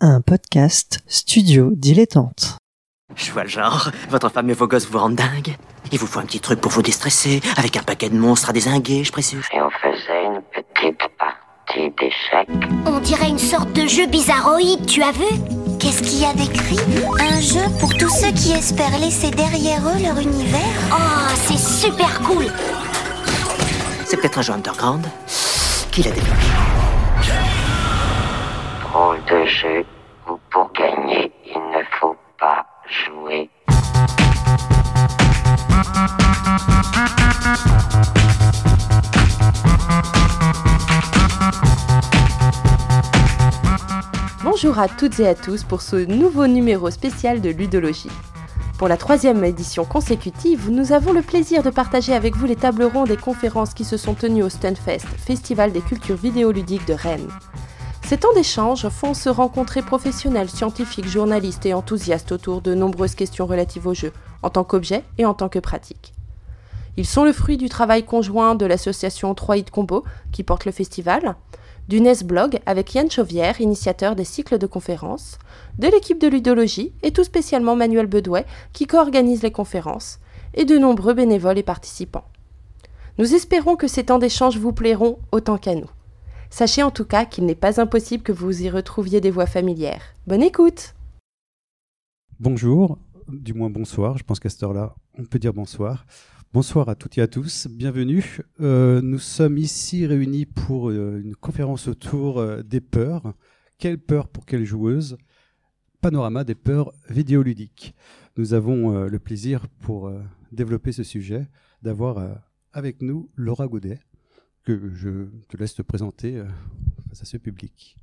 un podcast studio dilettante. Je vois le genre. Votre femme et vos gosses vous rendent dingue. Il vous faut un petit truc pour vous déstresser, avec un paquet de monstres à désinguer, je précise. Et on faisait une petite partie d'échecs. On dirait une sorte de jeu bizarroïde, tu as vu? Qu'est-ce qu'il y a d'écrit? Un jeu pour tous ceux qui espèrent laisser derrière eux leur univers? Oh, c'est super cool C'est peut-être un jeu underground qui l'a développé. De jeu où pour gagner, il ne faut pas jouer. Bonjour à toutes et à tous pour ce nouveau numéro spécial de Ludologie. Pour la troisième édition consécutive, nous avons le plaisir de partager avec vous les tables rondes et conférences qui se sont tenues au Stunfest, Festival des cultures vidéoludiques de Rennes. Ces temps d'échange font se rencontrer professionnels, scientifiques, journalistes et enthousiastes autour de nombreuses questions relatives au jeu, en tant qu'objet et en tant que pratique. Ils sont le fruit du travail conjoint de l'association 3 Hit Combo, qui porte le festival, du NES Blog avec Yann Chauvière, initiateur des cycles de conférences, de l'équipe de ludologie et tout spécialement Manuel Bedouet qui co-organise les conférences, et de nombreux bénévoles et participants. Nous espérons que ces temps d'échange vous plairont autant qu'à nous. Sachez en tout cas qu'il n'est pas impossible que vous y retrouviez des voix familières. Bonne écoute Bonjour, du moins bonsoir, je pense qu'à cette heure-là, on peut dire bonsoir. Bonsoir à toutes et à tous, bienvenue. Euh, nous sommes ici réunis pour euh, une conférence autour euh, des peurs. Quelle peur pour quelle joueuse Panorama des peurs vidéoludiques. Nous avons le plaisir pour développer ce sujet d'avoir avec nous Laura Gaudet, que je te laisse te présenter euh, face à ce public.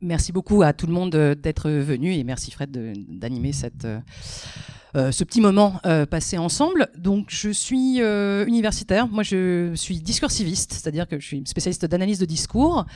Merci beaucoup à tout le monde euh, d'être venu et merci Fred d'animer euh, euh, ce petit moment passé ensemble. Donc je suis universitaire, moi je suis discursiviste, c'est-à-dire que je suis spécialiste d'analyse de discours.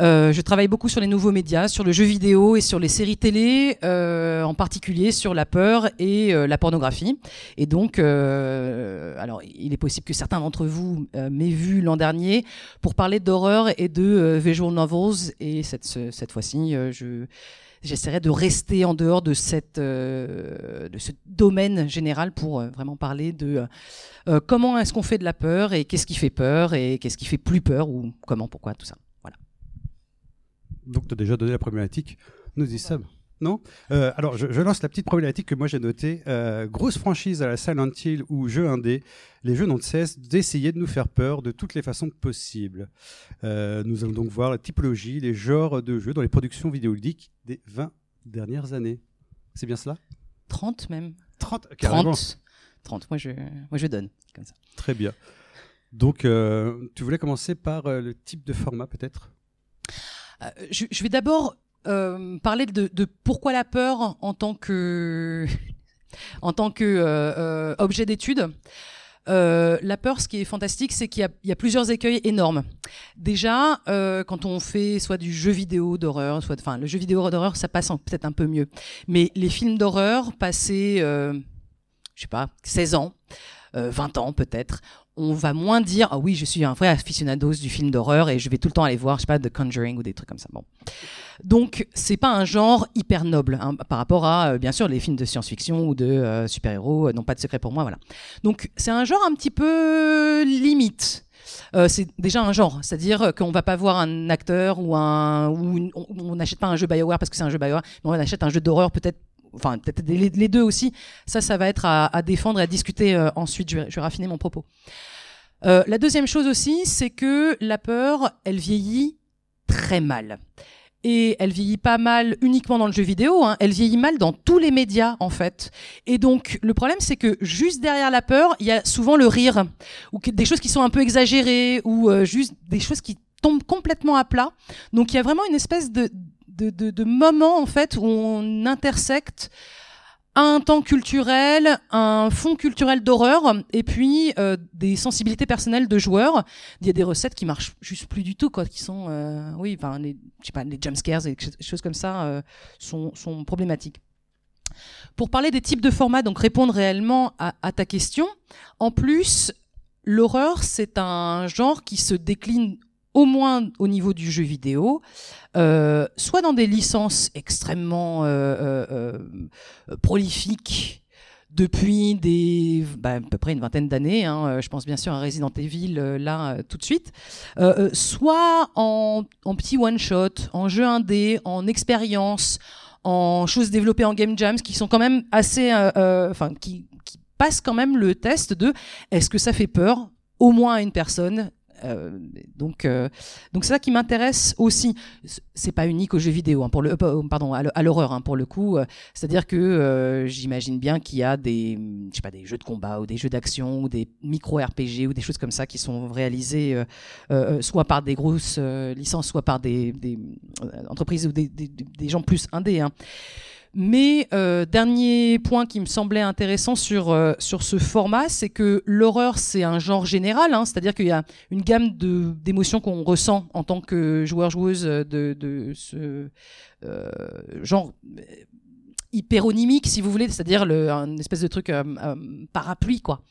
Je travaille beaucoup sur les nouveaux médias, sur le jeu vidéo et sur les séries télé, en particulier sur la peur et la pornographie. Et donc, alors il est possible que certains d'entre vous m'aient vu l'an dernier pour parler d'horreur et de visual novels. Et cette, ce- cette fois-ci, euh, je j'essaierai de rester en dehors de cette euh, de ce domaine général pour euh, vraiment parler de comment est-ce qu'on fait de la peur et qu'est-ce qui fait peur et qu'est-ce qui fait plus peur ou comment pourquoi tout ça. Voilà. Donc, tu as déjà donné la problématique. Nous y sommes. Non Euh, Alors, je, je lance la petite problématique que moi j'ai notée. Euh, grosse franchise à la Silent Hill ou jeu indé. Les jeux n'ont de cesse d'essayer de nous faire peur de toutes les façons possibles. Euh, nous allons donc voir la typologie, les genres de jeux dans les productions vidéoludiques des 20 dernières années. C'est bien cela 30 même. 30 carrément. 30. 30. Moi je moi je donne comme ça. Très bien. Donc, tu voulais commencer par le type de format peut-être? Je, je vais d'abord euh, parler de, pourquoi la peur en tant que en tant que euh, euh, objet d'étude. La peur, ce qui est fantastique, c'est qu'il y a, plusieurs écueils énormes. Déjà, quand on fait soit du jeu vidéo d'horreur, soit, enfin, le jeu vidéo d'horreur, ça passe peut-être un peu mieux. Mais les films d'horreur, passés, euh, je sais pas, 16 ans, euh, 20 ans peut-être, on va moins dire ah oui je suis un vrai aficionados du film d'horreur et je vais tout le temps aller voir je sais pas The Conjuring ou des trucs comme ça. Bon. Donc c'est pas un genre hyper noble hein, par rapport à euh, bien sûr les films de science-fiction ou de euh, super-héros euh, non pas de secret pour moi voilà. Donc c'est un genre un petit peu limite. Euh, c'est déjà un genre, c'est-à-dire qu'on va pas voir un acteur ou un ou on n'achète pas un jeu Bioware parce que c'est un jeu Bioware, mais on achète un jeu d'horreur peut-être, enfin peut-être les, deux aussi. Ça, ça va être à, défendre et à discuter euh, ensuite. Je vais, raffiner mon propos. Euh, la deuxième chose aussi, c'est que la peur, elle vieillit très mal. Et elle vieillit pas mal uniquement dans le jeu vidéo, hein, elle vieillit mal dans tous les médias en fait. Et donc le problème c'est que juste derrière la peur, il y a souvent le rire, ou des choses qui sont un peu exagérées, ou euh, juste des choses qui tombent complètement à plat. Donc il y a vraiment une espèce de, de, de, de moment en fait où on intersecte un temps culturel, un fond culturel d'horreur, et puis euh, des sensibilités personnelles de joueurs. Il y a des recettes qui marchent juste plus du tout, quoi, qui sont, euh, oui, enfin, les, je sais pas, les jumpscares et des choses comme ça euh, sont, problématiques. Pour parler des types de formats, donc répondre réellement à ta question, en plus, l'horreur, c'est un genre qui se décline au moins au niveau du jeu vidéo, euh, soit dans des licences extrêmement euh, euh, prolifiques depuis bah, à peu près une vingtaine d'années, hein, je pense bien sûr à Resident Evil là tout de suite, soit en, en petit one-shot, en jeu indé, en expérience, en choses développées en game jams qui sont quand même assez, enfin qui, qui passent quand même le test de est-ce que ça fait peur au moins à une personne euh, donc, euh, donc c'est ça qui m'intéresse aussi. C'est pas unique aux jeux vidéo, hein, pour le, euh, pardon, à l'horreur hein, pour le coup. C'est-à-dire que j'imagine bien qu'il y a des, je sais pas, des jeux de combat ou des jeux d'action ou des micro RPG ou des choses comme ça qui sont réalisés euh, soit par des grosses licences, soit par des, entreprises ou des gens plus indés. Hein. Mais euh, dernier point qui me semblait intéressant sur, euh, sur ce format, c'est que l'horreur, c'est un genre général, hein, c'est-à-dire qu'il y a une gamme d'émotions qu'on ressent en tant que joueur-joueuse de, de ce euh, genre euh, hyperonymique, si vous voulez, c'est-à-dire le- un espèce de truc euh, euh, parapluie, quoi.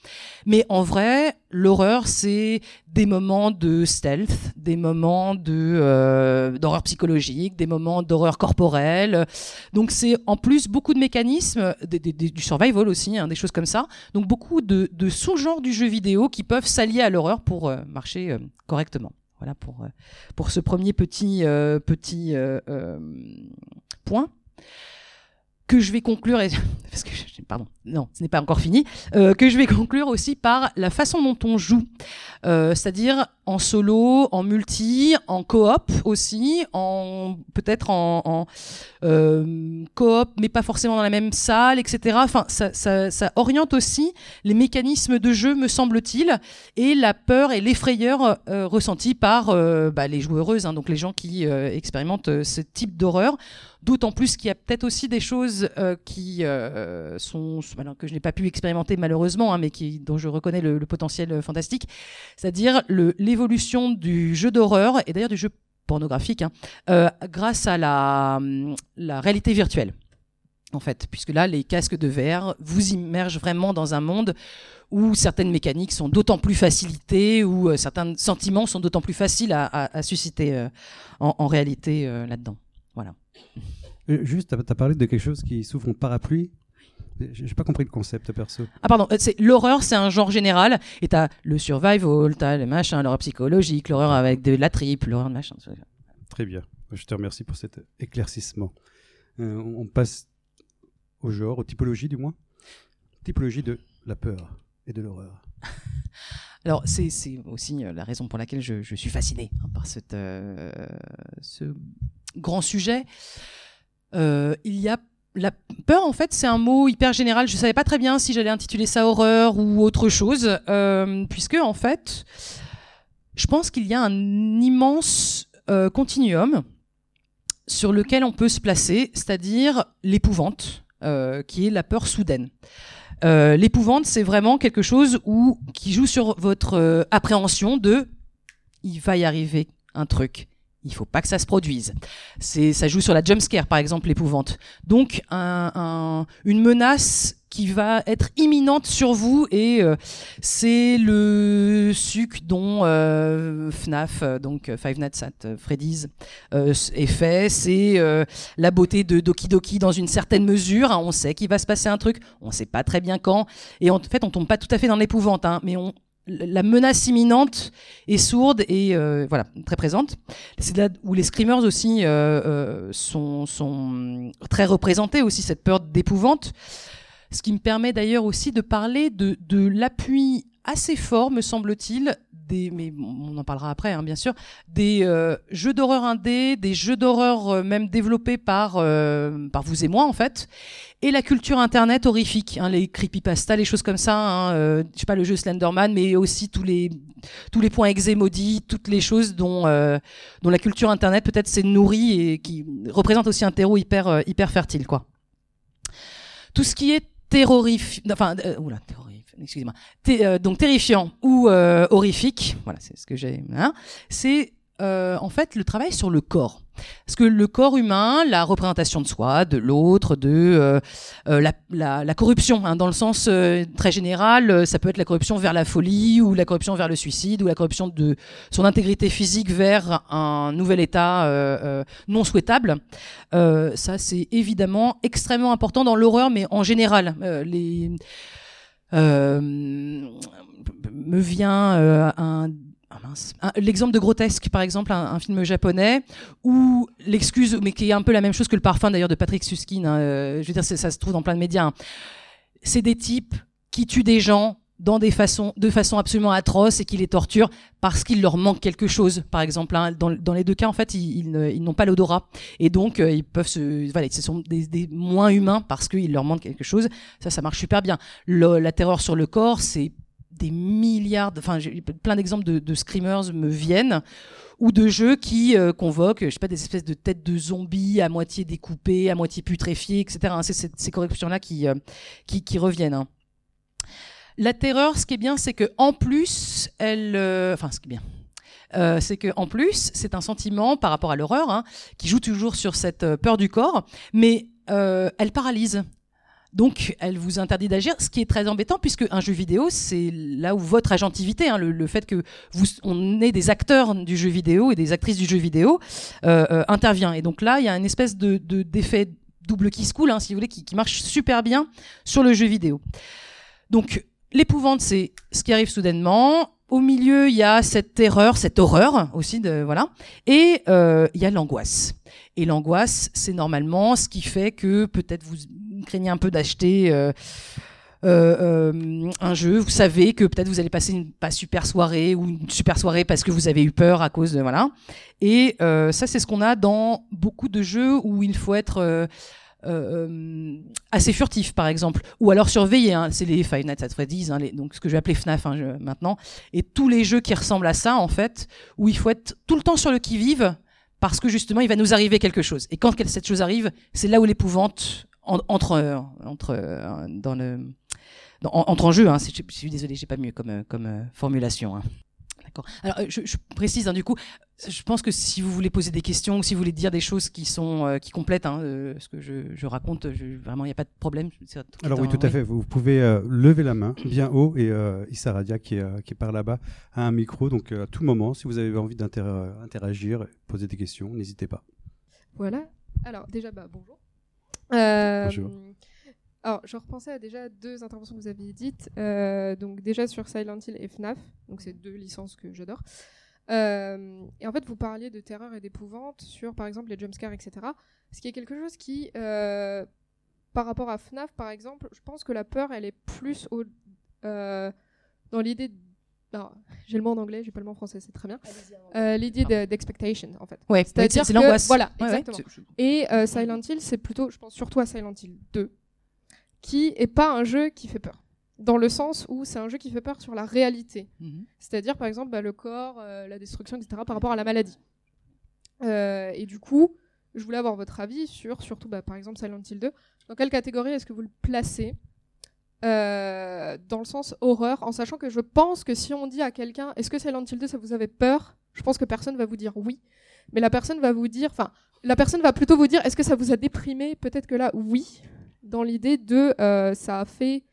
Mais en vrai, l'horreur, c'est des moments de stealth, des moments euh, d'horreur psychologique, des moments d'horreur corporelle. Donc c'est en plus beaucoup de mécanismes, du survival aussi, hein, des choses comme ça. Donc beaucoup de, de sous-genres du jeu vidéo qui peuvent s'allier à l'horreur pour euh, marcher correctement. Voilà pour, pour ce premier petit, petit point que je vais conclure, parce que, pardon, non, ce n'est pas encore fini, euh, que je vais conclure aussi par la façon dont on joue, Euh, c'est-à-dire en solo, en multi, en coop aussi, en peut-être en, euh, coop, mais pas forcément dans la même salle, etc. Enfin, ça, oriente aussi les mécanismes de jeu, me semble-t-il, et la peur et l'effrayeur ressentis par bah, les joueuses, hein, donc les gens qui expérimentent ce type d'horreur. D'autant plus qu'il y a peut-être aussi des choses euh, qui euh, sont alors que je n'ai pas pu expérimenter malheureusement, hein, mais qui dont je reconnais le, potentiel euh, fantastique, c'est-à-dire l'évolution du jeu d'horreur et d'ailleurs du jeu pornographique hein, grâce à la, hum, la réalité virtuelle. En fait, puisque là, les casques de VR vous immergent vraiment dans un monde où certaines mécaniques sont d'autant plus facilitées, où certains sentiments sont d'autant plus faciles à, susciter en, réalité là-dedans. Euh, Juste, tu as parlé de quelque chose qui souffre en parapluie. J'ai pas compris le concept perso. Ah pardon, euh, c'est l'horreur, c'est un genre général. Et t'as le survival, t'as le machin, l'horreur psychologique, l'horreur avec de la triple, l'horreur de machin. Très bien. Je te remercie pour cet éclaircissement. Euh, on passe au genre, aux typologies du moins. Typologie de la peur et de l'horreur. Alors c'est aussi la raison pour laquelle je, je suis fasciné hein, par cette, euh, ce grand sujet. Euh, il y a la peur, en fait, c'est un mot hyper général. Je savais pas très bien si j'allais intituler ça horreur ou autre chose, euh, puisque en fait, je pense qu'il y a un immense euh, continuum sur lequel on peut se placer, c'est-à-dire l'épouvante, qui est la peur soudaine. L'épouvante, c'est vraiment quelque chose qui joue sur votre appréhension de il va y arriver un truc. Il faut pas que ça se produise. C'est, ça joue sur la jump scare, par exemple, l'épouvante. Donc, un, un- une menace qui va être imminente sur vous et euh, c'est le suc dont FNAF, euh, donc Five Nights at Freddy's, euh, est fait. C'est la beauté de Doki Doki dans une certaine mesure. hein. On sait qu'il va se passer un truc, on sait pas très bien quand. Et en fait, on tombe pas tout à fait dans l'épouvante, hein, mais on, la menace imminente est sourde et euh, voilà très présente. C'est là où les screamers aussi euh, euh, sont, sont très représentés aussi cette peur d'épouvante. Ce qui me permet d'ailleurs aussi de parler de, de l'appui assez fort, me semble-t-il, mais on en parlera après, hein, bien sûr, des euh, jeux d'horreur indés, des jeux d'horreur euh, même développés par, euh, par vous et moi en fait, et la culture internet horrifique, hein, les creepypasta, les choses comme ça, hein, je sais pas le jeu Slenderman, mais aussi tous les tous les points exé maudits, toutes les choses dont dont la culture internet peut-être s'est nourrie et qui représente aussi un terreau hyper hyper fertile quoi. Tout ce qui est terrorifiant, enfin oula excusez-moi, euh, donc terrifiant ou euh, horrifique, voilà c'est ce que j'ai, hein, c'est euh, en fait le travail sur le corps. Parce que le corps humain, la représentation de soi, de l'autre, de la, corruption, hein, dans le sens très général, ça peut être la corruption vers la folie ou la corruption vers le suicide ou la corruption de son intégrité physique vers un nouvel état non souhaitable. ça, c'est évidemment extrêmement important dans l'horreur, mais en général, les me vient un ah L'exemple de Grotesque, par exemple, un, un film japonais, où l'excuse, mais qui est un peu la même chose que le parfum d'ailleurs de Patrick Suskin, hein, euh, je veux dire, ça se trouve dans plein de médias, hein. c'est des types qui tuent des gens dans des façons, de façon absolument atroce et qui les torturent parce qu'il leur manque quelque chose. Par exemple, hein, dans, les deux cas, en fait, ils, n'ont pas l'odorat et donc euh, ils peuvent se, voilà, ce sont des, moins humains parce qu'il leur manque quelque chose. Ça, ça marche super bien. La terreur sur le corps, c'est des milliards, enfin plein d'exemples de, screamers me viennent ou de jeux qui euh, convoquent, je sais pas, des espèces de têtes de zombies à moitié découpées, à moitié putréfiées, etc. C'est ces corruptions-là qui, euh, qui reviennent. Hein. La terreur, ce qui est bien, c'est que en plus, elle, euh, enfin, ce qui est bien. Euh, c'est un sentiment par rapport à l'horreur hein, qui joue toujours sur cette euh, peur du corps, mais elle paralyse. Donc, elle vous interdit d'agir, ce qui est très embêtant puisque un jeu vidéo, c'est là où votre agentivité, hein, le, fait que vous, on est des acteurs du jeu vidéo et des actrices du jeu vidéo, intervient. Et donc là, il y a une espèce de d'effet double qui se coule, hein, si vous voulez, qui, qui, marche super bien sur le jeu vidéo. Donc, l'épouvante, c'est ce qui arrive soudainement. Au milieu, il y a cette terreur, cette horreur aussi de voilà, et euh, il y a l'angoisse. Et l'angoisse, c'est normalement ce qui fait que peut-être vous craignez un peu d'acheter euh, euh, un jeu. Vous savez que peut-être vous allez passer une pas super soirée ou une super soirée parce que vous avez eu peur à cause de voilà. Et ça, c'est ce qu'on a dans beaucoup de jeux où il faut être euh, euh, assez furtif par exemple. Ou alors surveiller hein, c'est les Five Nights at Freddy's hein, donc ce que je vais appeler FNAF hein, maintenant. Et tous les jeux qui ressemblent à ça en fait où il faut être tout le temps sur le qui vive parce que justement il va nous arriver quelque chose. Et quand cette chose arrive c'est là où l'épouvante en, entre entre dans le dans, entre en jeu hein, je, suis désolé j'ai pas mieux comme euh, formulation hein. D'accord. Alors, je, je précise, hein, du coup, je pense que si vous voulez poser des questions ou si vous voulez dire des choses qui sont euh, qui complètent hein, euh, ce que je, je raconte, je, vraiment, il n'y a pas de problème. Alors oui, tout à fait. Vous pouvez euh, lever la main bien haut et euh, Issa Radia, qui est, qui est par là-bas, a un micro. Donc, à tout moment, si vous avez envie d'interagir, poser des questions, n'hésitez pas. Voilà. Alors, déjà, bah, bonjour. bonjour. Alors, je repensais à déjà deux interventions que vous aviez dites. Euh, donc, déjà sur Silent Hill et FNAF. Donc, c'est deux licences que j'adore. Euh, et en fait, vous parliez de terreur et d'épouvante sur, par exemple, les jumpscares, etc. Ce qui est quelque chose qui, euh, par rapport à FNAF, par exemple, je pense que la peur, elle est plus au, euh, dans l'idée. J'ai le mot en anglais, j'ai pas le mot en français, c'est très bien. Euh, l'idée d'expectation, en fait. Ouais, c'est-à-dire c'est l'angoisse. Voilà, Ouais, ouais, exactement. Et euh, Silent Hill, c'est plutôt, je pense surtout à Silent Hill 2, qui est pas un jeu qui fait peur. Dans le sens où c'est un jeu qui fait peur sur la réalité. Mhm. C'est-à-dire, par exemple, bah, le corps, euh, la destruction, etc., par rapport à la maladie. Euh, et du coup, je voulais avoir votre avis sur, surtout, bah, par exemple, Silent Hill 2. Dans quelle catégorie est-ce que vous le placez euh, dans le sens horreur, en sachant que je pense que si on dit à quelqu'un, est-ce que Silent Hill 2, ça vous avait peur? Je pense que personne va vous dire oui. Mais la personne va vous dire, enfin, la personne va plutôt vous dire, est-ce que ça vous a déprimé? Peut-être que là, oui, dans l'idée de, euh, ça a fait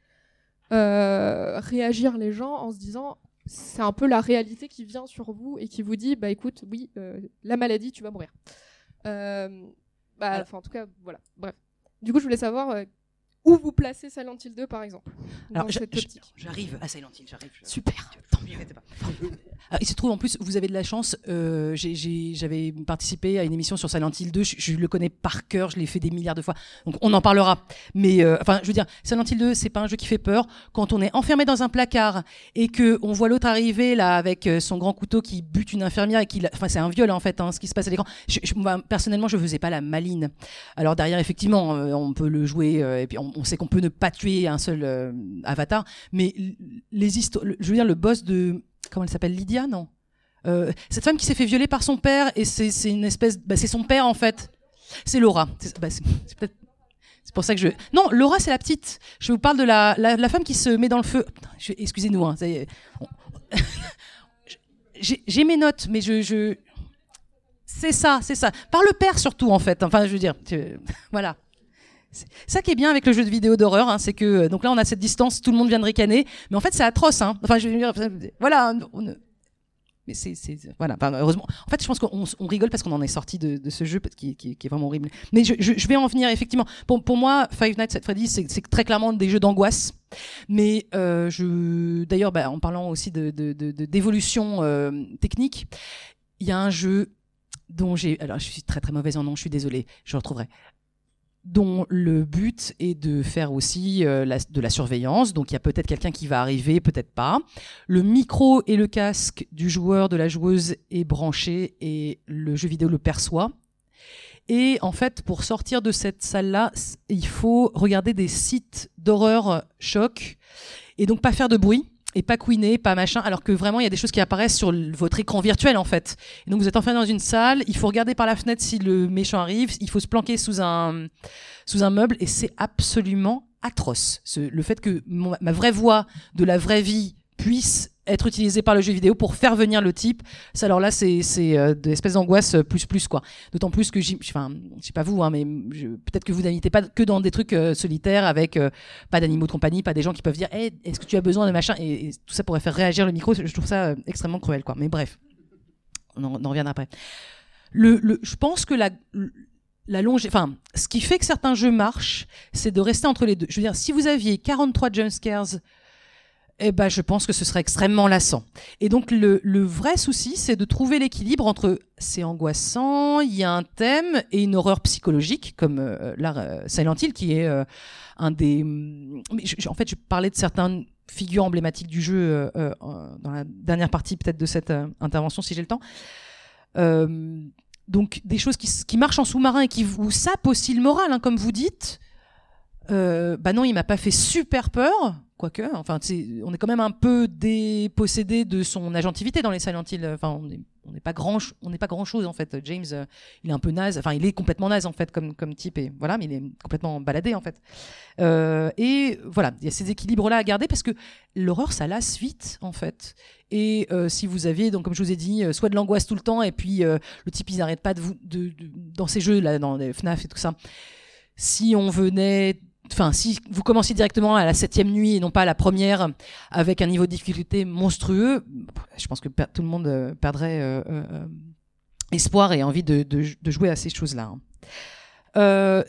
euh, réagir les gens en se disant c'est un peu la réalité qui vient sur vous et qui vous dit bah écoute oui euh, la maladie tu vas mourir. Bah enfin en tout cas voilà. Bref. Du coup je voulais savoir où vous placez Silent Hill 2 par exemple Alors, dans j'a- cette j'a- optique j'arrive à Silent Hill, j'arrive. super Tant mieux. Ah, il se trouve en plus, vous avez de la chance. euh, J'avais participé à une émission sur Silent Hill 2. Je, je le connais par cœur. Je l'ai fait des milliards de fois. Donc on en parlera. Mais euh, enfin, je veux dire, Silent Hill 2, c'est pas un jeu qui fait peur. Quand on est enfermé dans un placard et que on voit l'autre arriver là avec euh, son grand couteau qui bute une infirmière et qui, enfin, c'est un viol en fait, hein, ce qui se passe à l'écran. Je- je- moi, personnellement, je faisais pas la maline. Alors derrière, effectivement, euh, on peut le jouer euh, et puis on, on sait qu'on peut ne pas tuer un seul euh, avatar. Mais les histoires, je veux dire, le boss de comment elle s'appelle Lydia non? Euh, cette femme qui s'est fait violer par son père et c'est une espèce bah, c'est son père en fait c'est Laura c'est bah, c'est- pour ça que je non Laura c'est la petite je vous parle de la, la, femme qui se met dans le feu excusez-nous hein, j'ai mes notes mais je, je... C'est ça, c'est ça. Par le père surtout en fait. Enfin, je veux dire, voilà. Ça qui est bien avec le jeu de vidéo d'horreur, hein, c'est que euh, donc là on a cette distance, tout le monde vient de ricaner, mais en fait c'est atroce. Hein. Enfin, je veux dire, voilà. mais c'est, c'est voilà. Heureusement. En fait, je pense qu'on on rigole parce qu'on en est sorti de, ce jeu qui, est vraiment horrible. Mais je, vais en venir effectivement. Pour, moi, Five Nights at Freddy's, c'est, très clairement des jeux d'angoisse. Mais euh, je, d'ailleurs, bah, en parlant aussi de, d'évolution euh, technique, il y a un jeu dont j'ai, alors je suis très très mauvaise en nom, je suis désolée, je retrouverai dont le but est de faire aussi euh, de la surveillance. Donc il y a peut-être quelqu'un qui va arriver, peut-être pas. Le micro et le casque du joueur, de la joueuse est branché et le jeu vidéo le perçoit. Et en fait, pour sortir de cette salle-là, il faut regarder des sites d'horreur choc et donc pas faire de bruit et pas couiner, pas machin, alors que vraiment il y a des choses qui apparaissent sur votre écran virtuel en fait. Et donc vous êtes enfermé dans une salle, il faut regarder par la fenêtre si le méchant arrive, il faut se planquer sous un sous un meuble et c'est absolument atroce. Ce- le fait que ma vraie voix de la vraie vie puisse être utilisée par le jeu vidéo pour faire venir le type, alors là c'est euh, de l'espèce d'angoisse euh, plus plus quoi. D'autant plus que j'im- enfin je sais pas vous hein, mais peut-être que vous n'habitez pas que dans des trucs euh, solitaires avec euh, pas d'animaux de compagnie, pas des gens qui peuvent dire hey, est-ce que tu as besoin de machin? Et, tout ça pourrait faire réagir le micro. Je trouve ça extrêmement cruel quoi. Mais bref, on en, on en reviendra après. Le, je pense que la la longe... enfin, ce qui fait que certains jeux marchent, c'est de rester entre les deux. Je veux dire, si vous aviez 43 jumpscares, eh ben, je pense que ce serait extrêmement lassant. Et donc, le, vrai souci, c'est de trouver l'équilibre entre c'est angoissant, il y a un thème et une horreur psychologique, comme euh, là, euh, Silent Hill, qui est euh, un des. Mais je- je- en fait, je parlais de certaines figures emblématiques du jeu euh, dans la dernière partie, peut-être, de cette intervention, si j'ai le temps. Euh, donc des choses qui, marchent en sous-marin et qui vous sapent aussi le moral, hein, comme vous dites. Bah non, il m'a pas fait super peur, quoique. Enfin, on est quand même un peu dépossédé de son agentivité dans les Silent Hill. Enfin, on n'est pas grand, on n'est pas grand chose en fait. James, euh, il est un peu naze. Enfin, il est complètement naze en fait comme comme type et voilà, mais il est complètement baladé en fait. Euh, et voilà, il y a ces équilibres là à garder parce que l'horreur ça lasse vite en fait. Et euh, si vous aviez donc comme je vous ai dit, soit de l'angoisse tout le temps et puis le type il n'arrête pas de vous de- dans ces jeux là, dans les FNAF et tout ça. Si on venait Enfin, si vous commenciez directement à la septième nuit et non pas à la première, avec un niveau de difficulté monstrueux, je pense que tout le monde euh, perdrait euh, euh, espoir et envie de, jouer à ces choses-là. hein.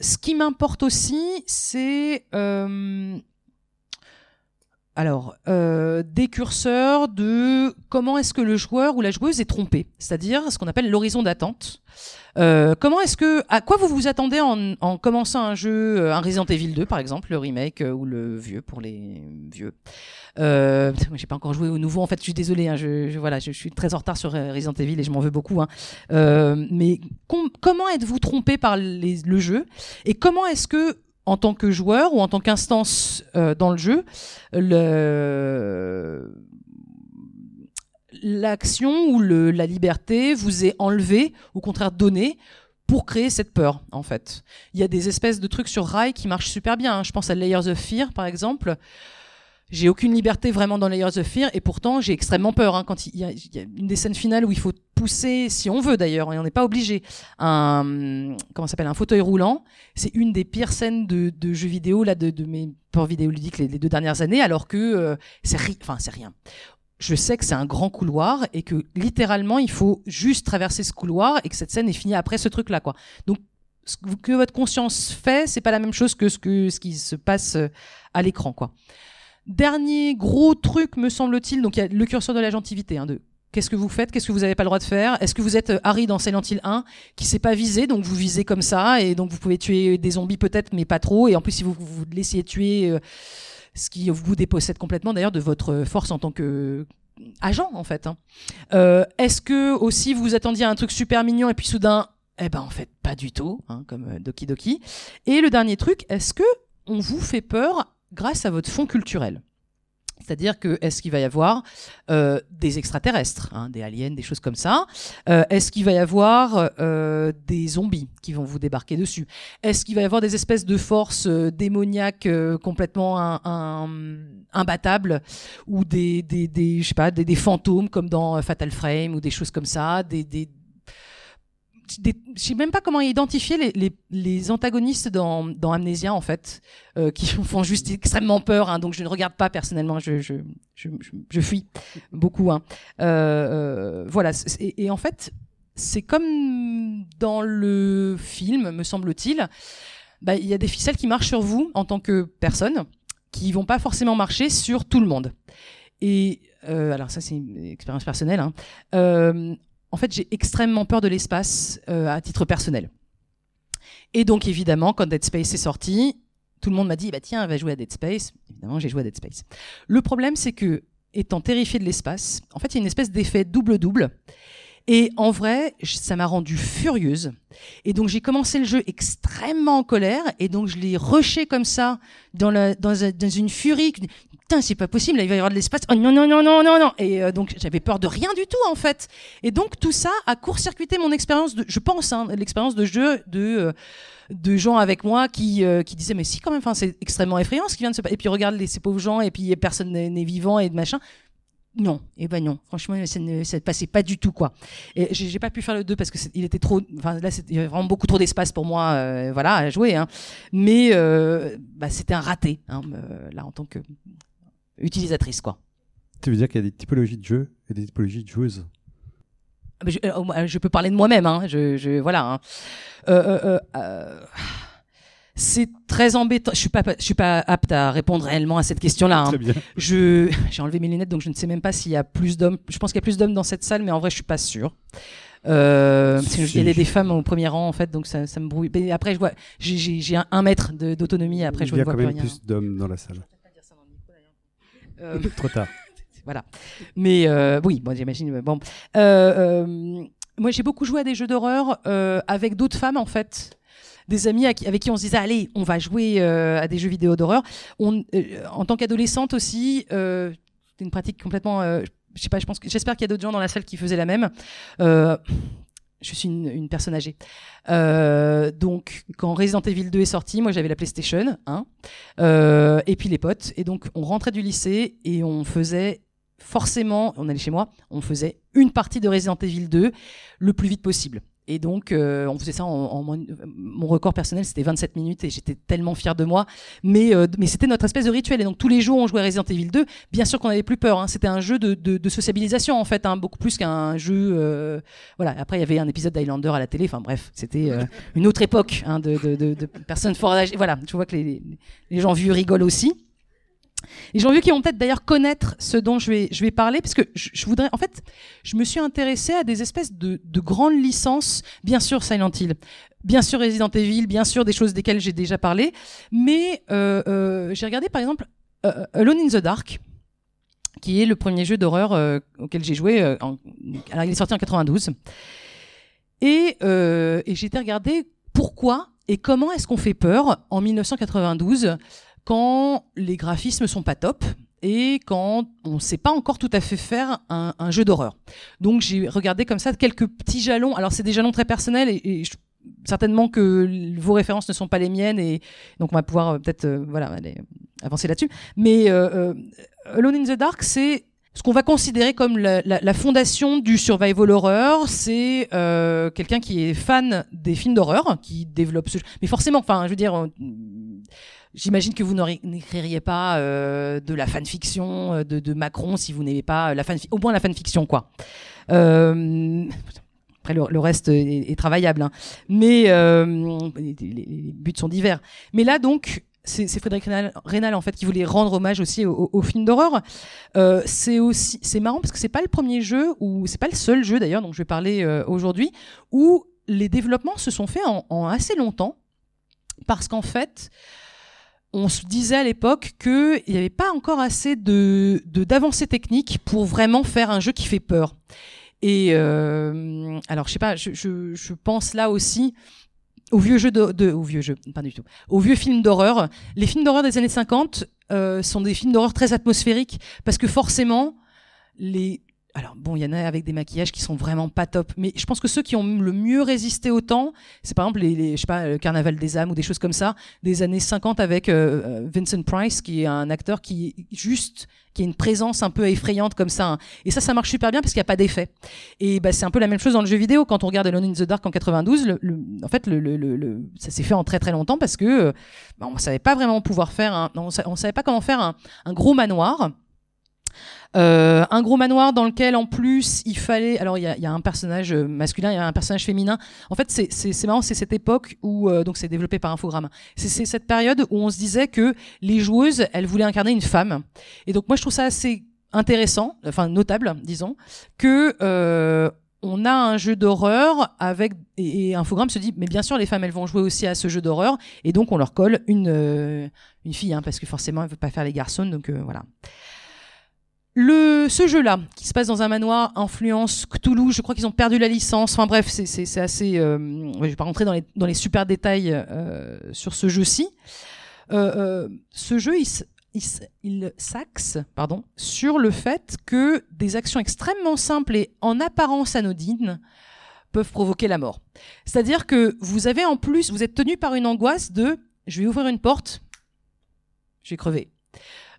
Ce qui m'importe aussi, c'est alors euh, des curseurs de comment est-ce que le joueur ou la joueuse est trompé, c'est-à-dire ce qu'on appelle l'horizon d'attente. Euh, comment est-ce que à quoi vous vous attendez en, en commençant un jeu, euh, un Resident Evil 2 par exemple, le remake euh, ou le vieux pour les vieux? Euh, j'ai pas encore joué au nouveau. En fait, je suis désolé. Hein, je, voilà, je, suis très en retard sur euh, Resident Evil et je m'en veux beaucoup. Hein. Mais com- comment êtes-vous trompé par les- le jeu? Et comment est-ce que en tant que joueur ou en tant qu'instance euh, dans le jeu, l'action ou la liberté vous est enlevée, au contraire donnée, pour créer cette peur, en fait. Il y a des espèces de trucs sur rail qui marchent super bien. hein. Je pense à Layers of Fear, par exemple. J'ai aucune liberté vraiment dans Layers of Fear, et pourtant j'ai extrêmement peur. hein, quand il y, a, une des scènes finales où il faut pousser, si on veut d'ailleurs, et on n'est pas obligé, un comment s'appelle un fauteuil roulant. C'est une des pires scènes de, jeux vidéo là de, mes ports vidéoludiques les, les deux dernières années, alors que euh, c'est ri- enfin c'est rien je sais que c'est un grand couloir et que littéralement il faut juste traverser ce couloir et que cette scène est finie après ce truc là quoi. Donc ce que que votre conscience fait, c'est pas la même chose que ce que ce qui se passe euh, à l'écran quoi. Dernier gros truc me semble-t-il, donc il y a le curseur de l'agentivité hein, de Qu'est-ce que vous faites Qu'est-ce que vous n'avez pas le droit de faire Est-ce que vous êtes euh, Harry dans Silent Hill 1 qui s'est pas visé, donc vous visez comme ça et donc vous pouvez tuer des zombies peut-être, mais pas trop. Et en plus, si vous vous, laissiez tuer, euh, ce qui vous dépossède complètement d'ailleurs de votre force en tant que agent en fait. hein. Euh, Est-ce que aussi vous attendiez à un truc super mignon et puis soudain, eh ben en fait pas du tout, hein, comme euh, Doki Doki. Et le dernier truc, est-ce que on vous fait peur grâce à votre fond culturel. C'est-à-dire que est-ce qu'il va y avoir euh, des extraterrestres, hein, des aliens, des choses comme ça Euh, Est-ce qu'il va y avoir euh, des zombies qui vont vous débarquer dessus? Est-ce qu'il va y avoir des espèces de forces démoniaques complètement imbattables ou des, fantômes comme dans Fatal Frame ou des choses comme ça, des je sais même pas comment identifier les, antagonistes dans, dans Amnésia en fait, euh, qui font juste extrêmement peur. hein, donc je ne regarde pas personnellement, je, fuis beaucoup. Hein. Euh, euh, voilà. Et, en fait, c'est comme dans le film, me semble-t-il. bah, Il y a des ficelles qui marchent sur vous en tant que personne, qui vont pas forcément marcher sur tout le monde. Et alors ça, c'est une expérience personnelle. Hein. En fait, j'ai extrêmement peur de l'espace euh, à titre personnel. Et donc, évidemment, quand Dead Space est sorti, tout le monde m'a dit, bah tiens, va jouer à Dead Space. Évidemment, j'ai joué à Dead Space. Le problème, c'est que, étant terrifié de l'espace, en fait, il y a une espèce d'effet double-double. Et en vrai, ça m'a rendue furieuse. Et donc, j'ai commencé le jeu extrêmement en colère. Et donc, je l'ai rushé comme ça, dans une furie. Putain, c'est pas possible, là, il va y avoir de l'espace. Oh non, non, non, non, non, non. Et euh, donc, j'avais peur de rien du tout, en fait. Et donc, tout ça a court-circuité mon expérience je pense, hein, l'expérience de jeu de, euh, de gens avec moi qui, euh, qui disaient, mais si, quand même, c'est extrêmement effrayant ce qui vient de se passer. Et puis, regarde les, ces pauvres gens, et puis personne n'est vivant et de machin. Non, et ben non. Franchement, ça ne, ça passait pas du tout, quoi. Et j'ai pas pu faire le 2 parce que il était trop. Enfin, là, il y avait vraiment beaucoup trop d'espace pour moi, voilà, à jouer. Hein. Mais bah, c'était un raté, hein, là, en tant que utilisatrice, quoi. Tu veux dire qu'il y a des typologies de jeux et des typologies de joueuses? Ah, Je, euh, moi, je peux parler de moi-même, hein. je, je, voilà. hein. Euh, euh, euh, euh, c'est très embêtant. Je suis pas, je suis pas apte à répondre réellement à cette question-là. hein. Je, j'ai enlevé mes lunettes, donc je ne sais même pas s'il y a plus d'hommes. Je pense qu'il y a plus d'hommes dans cette salle, mais en vrai, je suis pas sûr. Euh, il y a des femmes au premier rang, en fait, donc ça, ça me brouille. Mais après, je vois, j'ai, un, un mètre d'autonomie. Après, je Il y a vois quand même plus d'hommes dans la salle. Euh, Trop tard. voilà. Mais euh, oui, bon, j'imagine. Bon, Euh, moi, j'ai beaucoup joué à des jeux d'horreur avec d'autres femmes, en fait. Des amis avec qui on se disait allez, on va jouer euh, à des jeux vidéo d'horreur. On, euh, en tant qu'adolescente aussi, euh, c'était une pratique complètement. je sais pas, je pense j'espère qu'il y a d'autres gens dans la salle qui faisaient la même. Je suis une, personne âgée. Euh, donc, quand Resident Evil 2 est sorti, moi j'avais la PlayStation 1, euh, et puis les potes. Et donc, on rentrait du lycée et on faisait forcément, on allait chez moi, on faisait une partie de Resident Evil 2 le plus vite possible. Et donc, euh, on faisait ça en, en mon record personnel, c'était 27 minutes et j'étais tellement fier de moi. Mais, euh, mais c'était notre espèce de rituel. Et donc, tous les jours, on jouait Resident Evil 2. Bien sûr qu'on n'avait plus peur. hein. C'était un jeu de, de, de sociabilisation, en fait, hein, beaucoup plus qu'un jeu. euh, voilà. Après, il y avait un épisode d'Highlander à la télé. Enfin, bref, c'était euh, une autre époque hein, de, de, personnes fort. Voilà, je vois que les, les gens vieux rigolent aussi. Les gens vieux qui vont peut-être d'ailleurs connaître ce dont je vais, je vais parler, parce que je, voudrais, en fait, je me suis intéressée à des espèces de, de grandes licences, bien sûr Silent Hill, bien sûr Resident Evil, bien sûr des choses desquelles j'ai déjà parlé, mais euh, euh, j'ai regardé par exemple euh, Alone in the Dark, qui est le premier jeu d'horreur auquel j'ai joué. en- alors il est sorti en 92, et, et j'ai été regarder pourquoi et comment est-ce qu'on fait peur en 1992 quand les graphismes sont pas top et quand on ne sait pas encore tout à fait faire un, jeu d'horreur. Donc j'ai regardé comme ça quelques petits jalons. Alors c'est des jalons très personnels et, certainement que vos références ne sont pas les miennes et donc on va pouvoir euh, peut-être euh, voilà aller avancer là-dessus. Mais euh, euh, Alone in the Dark, c'est ce qu'on va considérer comme la, fondation du survival horror, c'est quelqu'un qui est fan des films d'horreur, qui développe ce... Mais forcément, enfin, je veux dire, j'imagine que vous n'écririez pas euh, de la fanfiction euh, de, Macron si vous n'aimez pas la fanfiction, au moins la fanfiction, quoi. Euh, après, le, reste est, travaillable, hein. mais les, buts sont divers. Mais là, donc, c'est Frédéric Rénal, en fait qui voulait rendre hommage aussi au, film d'horreur. C'est marrant parce que c'est pas le premier jeu ou c'est pas le seul jeu d'ailleurs dont je vais parler aujourd'hui où les développements se sont faits en assez longtemps parce qu'en fait on se disait à l'époque qu'il n'y avait pas encore assez de d'avancées techniques pour vraiment faire un jeu qui fait peur. Et euh, alors je sais pas, je, pense là aussi aux vieux jeux de- aux vieux jeux, pas du tout, aux vieux films d'horreur. Les films d'horreur des années 50 euh, sont des films d'horreur très atmosphériques parce que forcément les alors bon, il y en a avec des maquillages qui sont vraiment pas top, mais je pense que ceux qui ont le mieux résisté au temps, c'est par exemple les, je sais pas, le Carnaval des âmes ou des choses comme ça, des années 50 avec euh, Vincent Price, qui est un acteur qui juste, qui a une présence un peu effrayante comme ça. hein. Et ça, ça marche super bien parce qu'il n'y a pas d'effet. Et bah, c'est un peu la même chose dans le jeu vidéo. Quand on regarde Alone in the Dark en 92, le, le- en fait, ça s'est fait en très très longtemps parce que euh, bah, on savait pas vraiment pouvoir faire, un, on, sa- on savait pas comment faire un gros manoir. Euh, un gros manoir dans lequel en plus il fallait alors il y y a un personnage euh, masculin il y a un personnage féminin. En fait c'est marrant c'est cette époque où euh, donc c'est développé par Infogrames. C'est cette période où on se disait que les joueuses elles voulaient incarner une femme. Et donc moi je trouve ça assez intéressant enfin notable disons que euh, on a un jeu d'horreur avec et, et Infogrames se dit mais bien sûr les femmes elles vont jouer aussi à ce jeu d'horreur. Et donc on leur colle une euh, une fille hein, parce que forcément elle veut pas faire les garçons donc euh, voilà le, ce jeu-là, qui se passe dans un manoir, influence Cthulhu, je crois qu'ils ont perdu la licence. Enfin bref, c'est- assez. Euh, je vais pas rentrer dans les, dans les super détails euh, sur ce jeu-ci. Euh, euh, ce jeu, il, il s'axe pardon, sur le fait que des actions extrêmement simples et en apparence anodines peuvent provoquer la mort. C'est-à-dire que vous avez en plus, vous êtes tenu par une angoisse de je vais ouvrir une porte, je vais crever.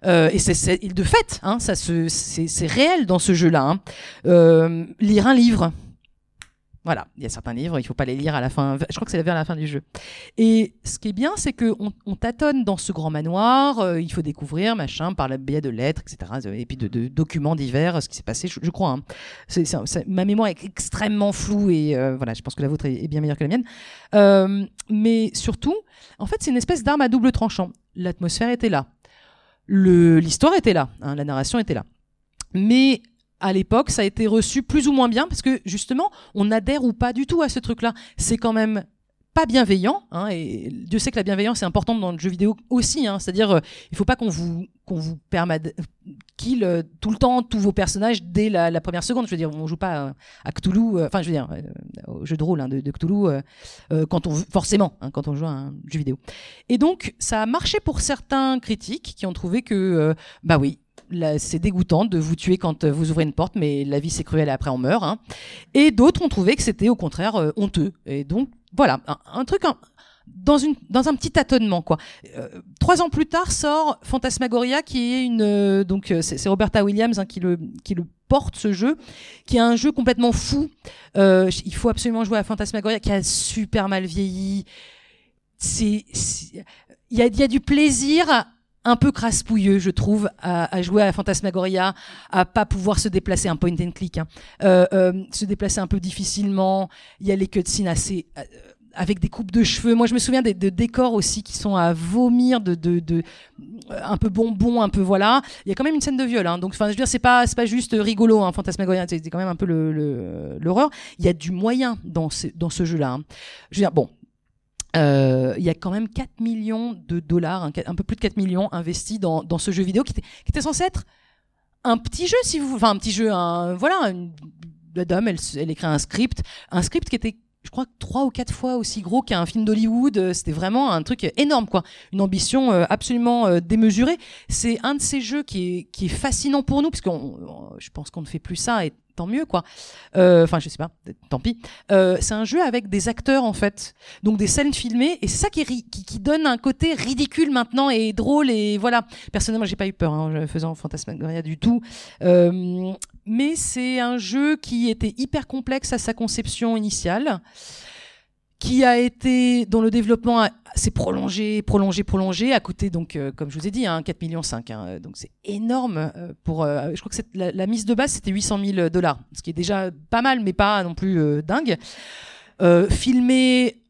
Euh, et c'est- de fait, hein, c'est réel dans ce jeu-là. hein. Euh, lire un livre. Voilà, il y a certains livres, il faut pas les lire à la fin. Je crois que c'est vers la fin du jeu. Et ce qui est bien, c'est que on, on tâtonne dans ce grand manoir. euh, il faut découvrir, machin, par le biais de lettres, etc. Et puis de, documents divers, ce qui s'est passé, je, crois. hein. Ma mémoire est extrêmement floue et voilà, je pense que la vôtre est, bien meilleure que la mienne. Mais surtout, en fait, c'est une espèce d'arme à double tranchant. L'atmosphère était là l'histoire était là, hein, la narration était là. Mais à l'époque, ça a été reçu plus ou moins bien parce que justement, on adhère ou pas du tout à ce truc-là. C'est quand même pas bienveillant, hein, et Dieu sait que la bienveillance est importante dans le jeu vidéo aussi. Hein, C'est-à-dire, euh, il faut pas qu'on vous qu'on vous permette kill euh, tout le temps tous vos personnages dès la, première seconde. Je veux dire, on joue pas euh, à Cthulhu, euh, enfin, je veux dire, au jeu de rôle hein, de, de Cthulhu, quand on forcément, quand on joue à un jeu vidéo. Et donc, ça a marché pour certains critiques qui ont trouvé que, bah oui, c'est dégoûtant de vous tuer quand vous ouvrez une porte, mais la vie c'est cruel et après on meurt. Et d'autres ont trouvé que c'était au contraire honteux. Et donc, voilà, un, truc un- dans, une, dans un petit tâtonnement, quoi. Euh, trois ans plus tard sort Phantasmagoria, qui est une. euh, donc, euh, c'est Roberta Williams hein, qui, le, qui le porte, ce jeu, qui est un jeu complètement fou. Euh, il faut absolument jouer à Phantasmagoria, qui a super mal vieilli c'est il y a, il y a du plaisir un peu craspouilleux, je trouve, à, jouer à Phantasmagoria, à pas pouvoir se déplacer un point and click, hein. Euh, euh, se déplacer un peu difficilement. Il y a les cutscenes assez euh, avec des coupes de cheveux. Moi, je me souviens de décors aussi qui sont à vomir, de, de, un peu bonbon, un peu voilà. Il y a quand même une scène de viol, hein. donc enfin, je veux dire, c'est pas c'est pas juste rigolo, hein, Phantasmagoria, c'est quand même un peu l'horreur. Il y a du moyen dans ce, jeu-là. hein. Bon, euh, il y a quand même 4 millions de dollars, un, peu plus de 4 millions investis dans, ce jeu vidéo qui était, censé être un petit jeu, si vous, enfin un petit jeu, voilà, la dame, elle, écrit un script, un script qui était, je crois, trois ou quatre fois aussi gros qu'un film d'Hollywood. Euh, C'était vraiment un truc énorme, quoi, une ambition euh, absolument démesurée. C'est un de ces jeux qui est, qui est fascinant pour nous, parce que je pense qu'on ne fait plus ça, et tant mieux, quoi. Euh, Enfin, je sais pas, tant pis. Euh, c'est un jeu avec des acteurs en fait, donc des scènes filmées, et c'est ça qui, donne un côté ridicule maintenant et drôle et voilà. Personnellement, j'ai pas eu peur hein, en faisant Fantasmagoria du tout, Euh, mais c'est un jeu qui était hyper complexe à sa conception initiale, qui a été dont le développement s'est prolongé, prolongé, prolongé, à côté donc euh, comme je vous ai dit, hein, 4 millions 5, hein, donc c'est énorme euh, pour. euh, je crois que la, mise de base c'était 800 000 dollars, ce qui est déjà pas mal, mais pas non plus euh, dingue. Euh, filmé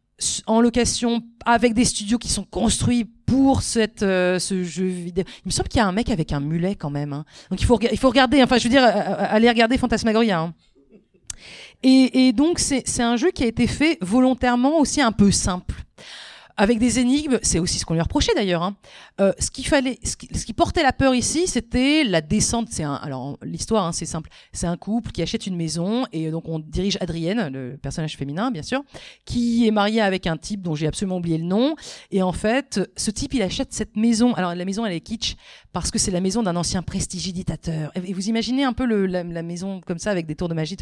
en location avec des studios qui sont construits pour cette, euh, ce jeu vidéo. Il me semble qu'il y a un mec avec un mulet quand même. hein. Donc il faut, il faut regarder, enfin je veux dire, euh, euh, aller regarder Fantasmagoria. hein. Et, donc c'est un jeu qui a été fait volontairement aussi un peu simple. Avec des énigmes, c'est aussi ce qu'on lui reprochait d'ailleurs. Hein. Euh, ce qui portait la peur ici, c'était la descente. C'est alors l'histoire, hein, c'est simple. C'est un couple qui achète une maison et donc on dirige Adrienne, le personnage féminin bien sûr, qui est mariée avec un type dont j'ai absolument oublié le nom. Et en fait, ce type, il achète cette maison. Alors la maison, elle est kitsch parce que c'est la maison d'un ancien prestidigitateur. Et vous imaginez un peu la, maison comme ça avec des tours de magie.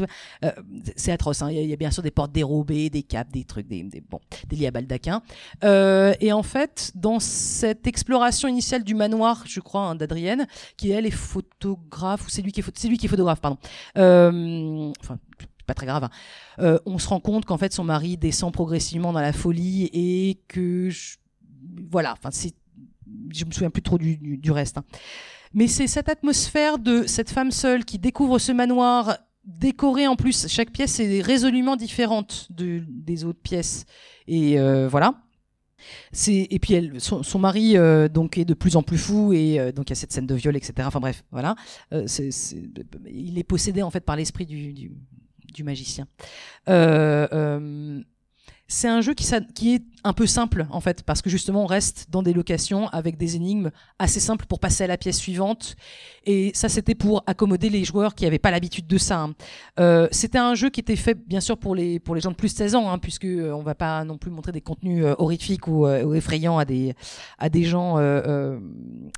Euh, c'est atroce. Hein. Il, y a, bien sûr des portes dérobées, des capes, des trucs, des, des bon, des à baldaquin. Euh, et en fait, dans cette exploration initiale du manoir, je crois, hein, d'Adrienne, qui elle est photographe, ou c'est lui qui est, c'est lui qui est photographe, pardon. Euh, enfin, pas très grave. Hein. Euh, on se rend compte qu'en fait son mari descend progressivement dans la folie et que je... voilà, enfin c'est, je me souviens plus trop du, reste. Hein. Mais c'est cette atmosphère de cette femme seule qui découvre ce manoir décoré en plus. Chaque pièce est résolument différente de, des autres pièces. Et euh, voilà. Et puis son, mari euh, donc est de plus en plus fou et euh, donc il y a cette scène de viol etc. Enfin bref voilà. Euh, il est possédé en fait par l'esprit du, du magicien. C'est un jeu qui, est un peu simple en fait parce que justement on reste dans des locations avec des énigmes assez simples pour passer à la pièce suivante et ça c'était pour accommoder les joueurs qui n'avaient pas l'habitude de ça. Hein. Euh, c'était un jeu qui était fait bien sûr pour les pour les gens de plus de 16 ans hein, puisque euh, on va pas non plus montrer des contenus euh, horrifiques ou, euh, effrayants à des à des gens euh,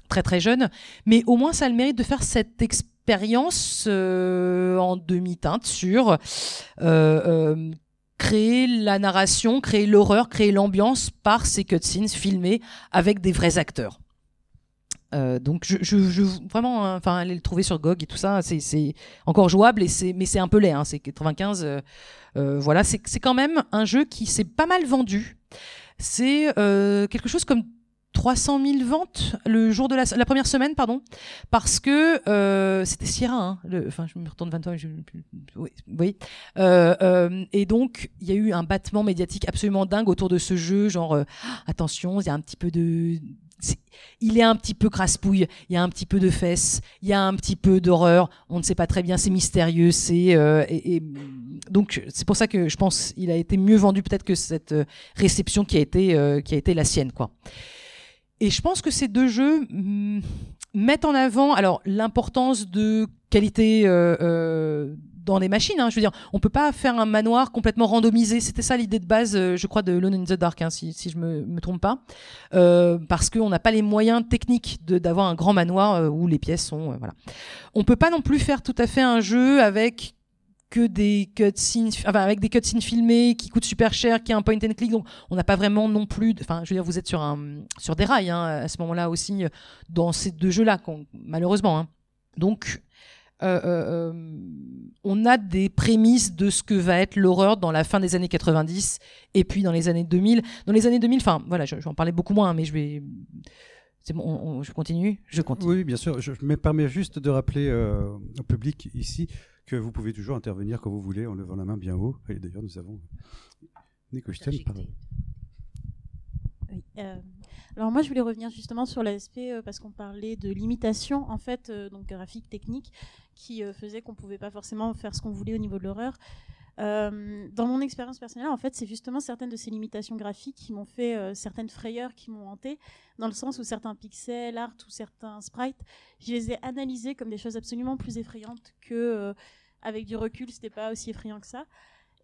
très très jeunes mais au moins ça a le mérite de faire cette expérience en demi-teinte sur créer la narration, créer l'horreur, créer l'ambiance par ces cutscenes filmées avec des vrais acteurs. Euh, donc je, je, je vraiment hein, enfin aller le trouver sur GOG et tout ça c'est encore jouable et c'est mais c'est un peu laid hein, c'est 95 euh, euh, voilà c'est quand même un jeu qui s'est pas mal vendu c'est euh, quelque chose comme 300 000 ventes le jour de la, première semaine, pardon, parce que euh, c'était Sierra. Hein, enfin, je me retourne 20 ans. Oui. Euh, euh, et donc, il y a eu un battement médiatique absolument dingue autour de ce jeu. Genre, euh, attention, il y a un petit peu de est, il est un petit peu crasse-pouille, il y a un petit peu de fesses, il y a un petit peu d'horreur, on ne sait pas très bien, c'est mystérieux, c'est donc c'est pour ça que je pense il a été mieux vendu peut-être que cette réception qui a été qui a été la sienne quoi. Et je pense que ces deux jeux mm, mettent en avant alors l'importance de qualité euh, euh, dans les machines. Hein, je veux dire, on peut pas faire un manoir complètement randomisé. C'était ça l'idée de base, euh, je crois, de Lone in the Dark, hein, si, si je me, me trompe pas, euh, parce qu'on n'a pas les moyens techniques d'avoir un grand manoir euh, où les pièces sont, voilà. On peut pas non plus faire tout à fait un jeu avec que des cutscenes, enfin avec des cutscenes filmées qui coûtent super cher, qui a un point and click, donc on n'a pas vraiment non plus, enfin je veux dire vous êtes sur un sur des rails hein, à ce moment-là aussi dans ces deux jeux-là, malheureusement. Hein. Donc euh, euh, on a des prémices de ce que va être l'horreur dans la fin des années 90 et puis dans les années 2000. Dans les années 2000, enfin voilà, je, je vais en parler beaucoup moins, mais je vais c'est bon, on, on, je continue Je continue. Oui, bien sûr. Je me permets juste de rappeler euh, au public ici que vous pouvez toujours intervenir quand vous voulez en levant la main bien haut. Et d'ailleurs, nous avons Nico Stel par oui, euh, alors moi je voulais revenir justement sur l'aspect euh, parce qu'on parlait de limitation en fait euh, donc graphique technique qui euh, faisait qu'on pouvait pas forcément faire ce qu'on voulait au niveau de l'horreur. Euh, dans mon expérience personnelle, en fait, c'est justement certaines de ces limitations graphiques qui m'ont fait euh, certaines frayeurs qui m'ont hanté, dans le sens où certains pixels art ou certains sprites, je les ai analysés comme des choses absolument plus effrayantes que, euh, avec du recul, c'était pas aussi effrayant que ça.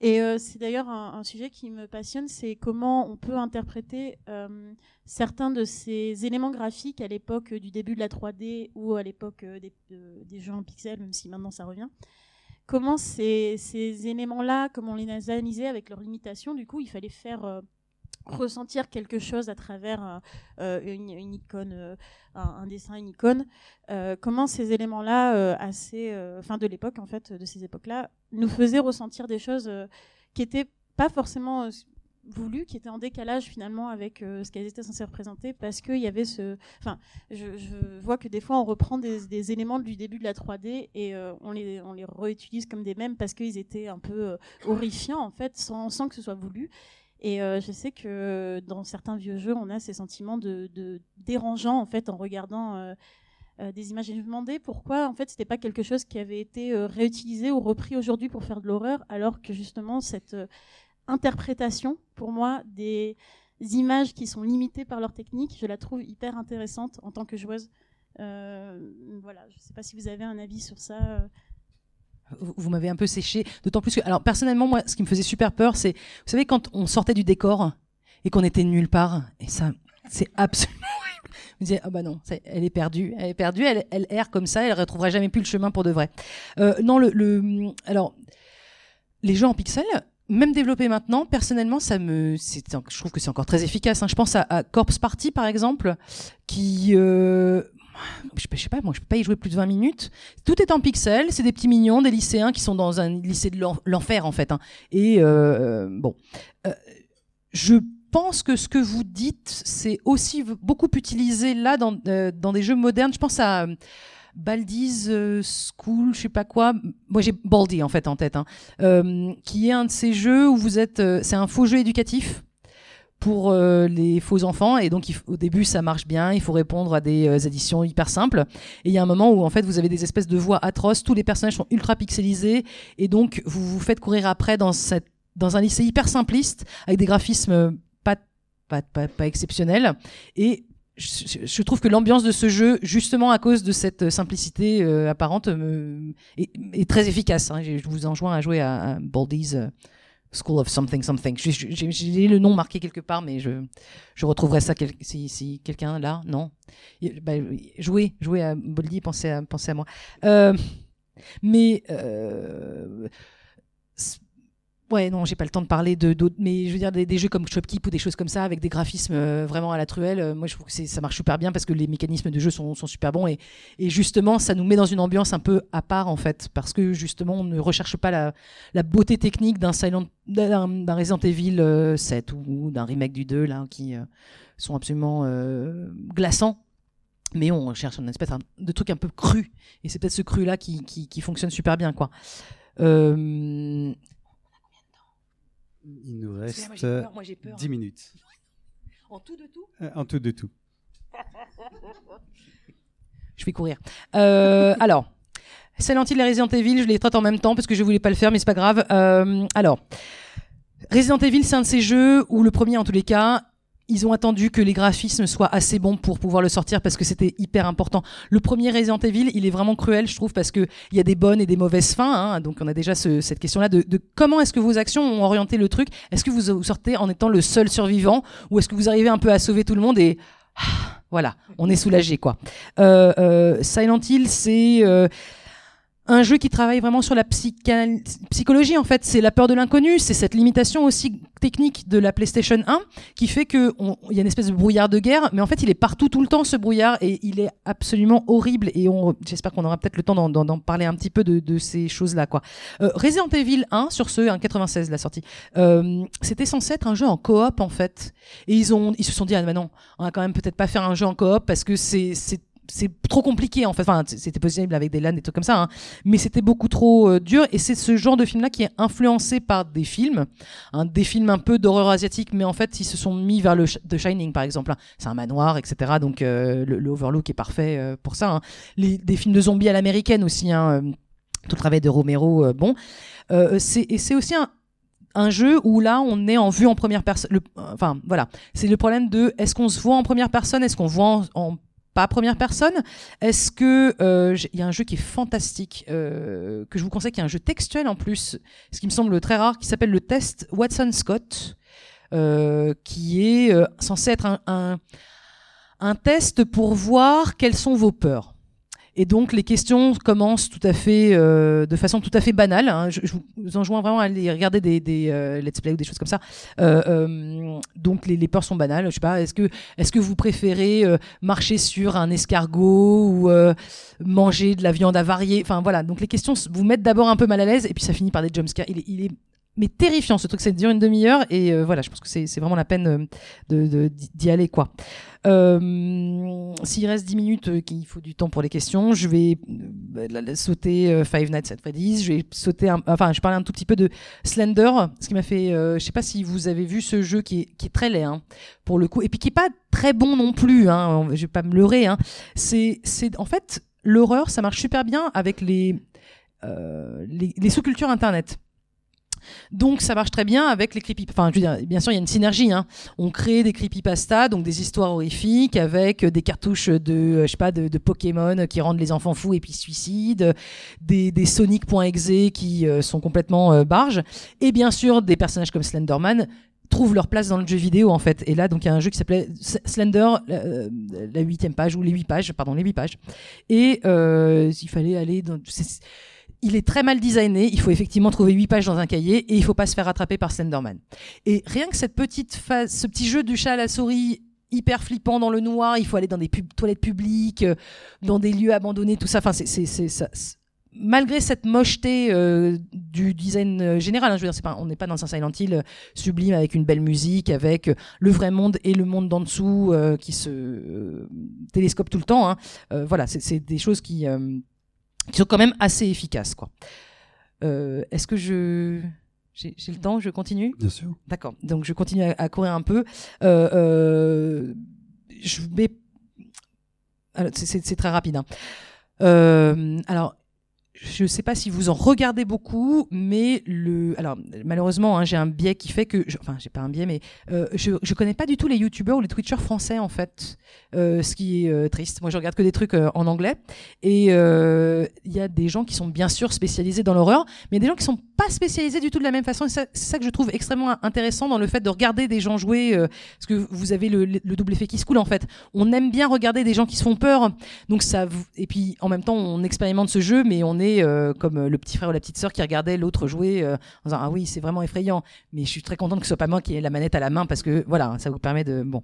Et c'est d'ailleurs un, sujet qui me passionne, c'est comment on peut interpréter certains de ces éléments graphiques à l'époque du début de la 3D ou à l'époque des jeux en pixels, même si maintenant ça revient comment ces, éléments-là, comment on les a analysés avec leurs limitations, du coup, il fallait faire euh, ressentir quelque chose à travers euh, une, une, euh, un, dessin, une icône. comment ces éléments-là, assez, fin de l'époque en fait, de ces époques-là, nous faisaient ressentir des choses qui étaient pas forcément voulu, qui était en décalage finalement avec euh, ce qu'elles étaient censées représenter, parce qu'il y avait ce... Enfin, je, vois que des fois on reprend des, éléments du début de la 3D et euh, on, les, on les réutilise comme des mêmes parce qu'ils étaient un peu euh, horrifiants en fait, sans, sans que ce soit voulu. Et je sais que dans certains vieux jeux, on a ces sentiments de, de dérangeants en fait en regardant des images. Et je me demandais pourquoi en fait c'était pas quelque chose qui avait été réutilisé ou repris aujourd'hui pour faire de l'horreur, alors que justement cette interprétation pour moi des images qui sont limitées par leur technique, je la trouve hyper intéressante en tant que joueuse. Euh, voilà, je ne sais pas si vous avez un avis sur ça. euh. vous, m'avez un peu séché. D'autant plus que, alors personnellement, moi, ce qui me faisait super peur, c'est, vous savez, quand on sortait du décor et qu'on était nulle part, et ça, c'est absolument horrible. Je me disais, ah bah non, elle est perdue, elle est perdue, elle, elle erre comme ça, elle retrouvera jamais plus le chemin pour de vrai. Euh, non, le, le, alors, les jeux en pixels, même développés maintenant, personnellement, ça me, je trouve que c'est encore très efficace. hein. Je pense à, Corpse Party, par exemple, qui, euh, je, je sais pas, moi, je peux pas y jouer plus de 20 minutes. Tout est en pixels, c'est des petits mignons, des lycéens qui sont dans un lycée de l'en- l'enfer, en fait. hein. Et euh, bon, Euh, je pense que ce que vous dites, c'est aussi beaucoup utilisé là dans, des jeux modernes. Je pense à Baldi's euh, School, je sais pas quoi. Moi, j'ai Baldi en fait en tête, hein. Euh, qui est un de ces jeux où vous êtes. euh, c'est un faux jeu éducatif pour les faux enfants et donc au début ça marche bien il faut répondre à des additions hyper simples et il y a un moment où en fait vous avez des espèces de voix atroces tous les personnages sont ultra pixelisés et donc vous vous faites courir après dans dans un lycée hyper simpliste avec des graphismes pas pas pas, pas exceptionnels et je, trouve que l'ambiance de ce jeu, justement à cause de cette simplicité euh, apparente, me- est, très efficace. hein. Je vous enjoins à jouer à, Baldi's euh, School of Something Something. J'ai- le nom marqué quelque part, mais je, retrouverai ça si, quelqu'un là, non? Bah, Jouez, jouez à Baldi, pensez à, moi. Euh, mais euh, Ouais, non, j'ai pas le temps de parler de d'autres, mais je veux dire des, des jeux comme Shopkeep ou des choses comme ça avec des graphismes euh, vraiment à la truelle. euh, moi, je trouve que ça marche super bien parce que les mécanismes de jeu sont, sont super bons et, et justement, ça nous met dans une ambiance un peu à part en fait, parce que justement, on ne recherche pas la, la beauté technique d'un Silent, d'un Resident Evil euh, 7 ou, d'un remake du 2 là, qui euh, sont absolument euh, glaçants. Mais on cherche un espèce de truc un peu cru, et c'est peut-être ce cru là qui, qui, qui fonctionne super bien, quoi. Euh, Il nous reste peur, moi, j'ai peur. 10 minutes. En tout de tout Euh, En tout de tout. Je vais courir. Euh, alors, Silent Hill et Resident Evil, je les traite en même temps parce que je voulais pas le faire, mais c'est pas grave. Euh, alors, Resident Evil, c'est un de ces jeux où le premier, en tous les cas, ils ont attendu que les graphismes soient assez bons pour pouvoir le sortir parce que c'était hyper important. Le premier Resident Evil, il est vraiment cruel, je trouve, parce que il y a des bonnes et des mauvaises fins. hein. donc, on a déjà ce- cette question-là de, comment est-ce que vos actions ont orienté le truc? Est-ce que vous vous sortez en étant le seul survivant ou est-ce que vous arrivez un peu à sauver tout le monde et ah, voilà, on est soulagé quoi. Euh, euh, Silent Hill, c'est euh, un jeu qui travaille vraiment sur la psychologie en fait. C'est la peur de l'inconnu, c'est cette limitation aussi technique de la PlayStation 1 qui fait que on- il y a une espèce de brouillard de guerre, mais en fait il est partout tout le temps ce brouillard et il est absolument horrible et j'espère qu'on aura peut-être le temps d'en, parler un petit peu de, ces choses là quoi. Euh, Resident Evil 1 sur ce, en 96 la sortie, euh, c'était censé être un jeu en coop en fait et ils ont ils se sont dit ah mais non on va quand même peut-être pas faire un jeu en coop parce que c'est c'est c'est trop compliqué en fait. C'était possible avec des LAN, des trucs comme ça, hein. mais c'était beaucoup trop euh, dur. Et c'est ce genre de film-là qui est influencé par des films, hein, des films un peu d'horreur asiatique, mais en fait, ils se sont mis vers le The Shining, par exemple. hein. C'est un manoir, etc. Donc, euh, le, overlook est parfait euh, pour ça. Les, des films de zombies à l'américaine aussi. Euh, tout le travail de Romero, bon. C'est, et c'est aussi un, un jeu où là on est en vue en première personne. Enfin voilà, c'est le problème de est-ce qu'on se voit en première personne, est-ce qu'on voit en pas première personne Est-ce que euh, il y a un jeu qui est fantastique euh, que je vous conseille, qui est un jeu textuel en plus, ce qui me semble très rare, qui s'appelle le test Watson Scott, euh, qui est censé être un un test pour voir quelles sont vos peurs. Et donc les questions commencent tout à fait euh, de façon tout à fait banale. hein. Je, vous enjoins vraiment à aller regarder des, euh, let's play ou des choses comme ça. Euh, donc les, peurs sont banales. Je sais pas. Est-ce que est-ce que vous préférez marcher sur un escargot ou manger de la viande avariée? Enfin voilà. Donc les questions vous mettent d'abord un peu mal à l'aise et puis ça finit par des jumpscares. Mais terrifiant ce truc, ça dure une demi-heure et euh, voilà, je pense que c'est vraiment la peine euh, d'y aller quoi. Euh, S'il reste 10 minutes, qu'il faut du temps pour les questions, je vais sauter Five Nights at Freddy's. Je vais sauter, un- enfin, je parlais un tout petit peu de Slender, ce qui m'a fait, je sais pas si vous avez vu ce jeu qui est, qui est très laid hein, pour le coup, et puis qui est pas très bon non plus. Hein, je vais pas me leurrer. Hein. C'est, en fait l'horreur, ça marche super bien avec les, les sous-cultures internet. Donc ça marche très bien avec les creepypastas. Enfin, je veux dire, bien sûr, il y a une synergie. Hein. On crée des creepypastas, donc des histoires horrifiques avec des cartouches de, euh, je sais pas, de, Pokémon qui rendent les enfants fous et puis suicides, des, Sonic.exe qui euh, sont complètement euh, barges, et bien sûr des personnages comme Slenderman trouvent leur place dans le jeu vidéo en fait. Et là, donc il y a un jeu qui s'appelait Slender, euh, la huitième page ou les huit pages, pardon, les huit pages. Et il fallait aller dans. Il est très mal designé. Il faut effectivement trouver huit pages dans un cahier et il faut pas se faire attraper par Slenderman. Et rien que cette petite phase, ce petit jeu du chat à la souris hyper flippant dans le noir, il faut aller dans des toilettes publiques, euh, dans des lieux abandonnés, tout ça. Enfin, c'est, ça- malgré cette mocheté euh, du design euh, général, hein, je veux dire, pas, on n'est pas dans un Silent Hill sublime avec une belle musique, avec le vrai monde et le monde d'en dessous qui se euh, télescopent tout le temps. hein. Voilà, c'est, des choses qui, qui sont quand même assez efficaces, quoi. Euh, est-ce que je j'ai, j'ai le temps Je continue? Bien sûr. D'accord. Donc je continue à, à courir un peu. Euh, euh, je vais. Alors, c'est- C'est c'est très rapide. hein. Alors. Je ne sais pas si vous en regardez beaucoup, mais le, alors malheureusement, hein, j'ai un biais qui fait que, je- enfin, j'ai pas un biais, mais euh, je, je connais pas du tout les youtubeurs ou les twitchers français en fait, euh, ce qui est euh, triste. Moi, je regarde que des trucs en anglais, et il y a des gens qui sont bien sûr spécialisés dans l'horreur, mais des gens qui sont pas spécialisés du tout de la même façon. C'est ça que je trouve extrêmement intéressant dans le fait de regarder des gens jouer, euh, parce que vous avez le, le double effet qui se coule en fait. On aime bien regarder des gens qui se font peur, donc ça. Et puis en même temps, on expérimente ce jeu, mais on est euh, comme euh, le petit frère ou la petite sœur qui regardait l'autre jouer en disant ah oui, c'est vraiment effrayant. Mais je suis très contente que ce soit pas moi qui ai la manette à la main parce que voilà, ça vous permet de bon.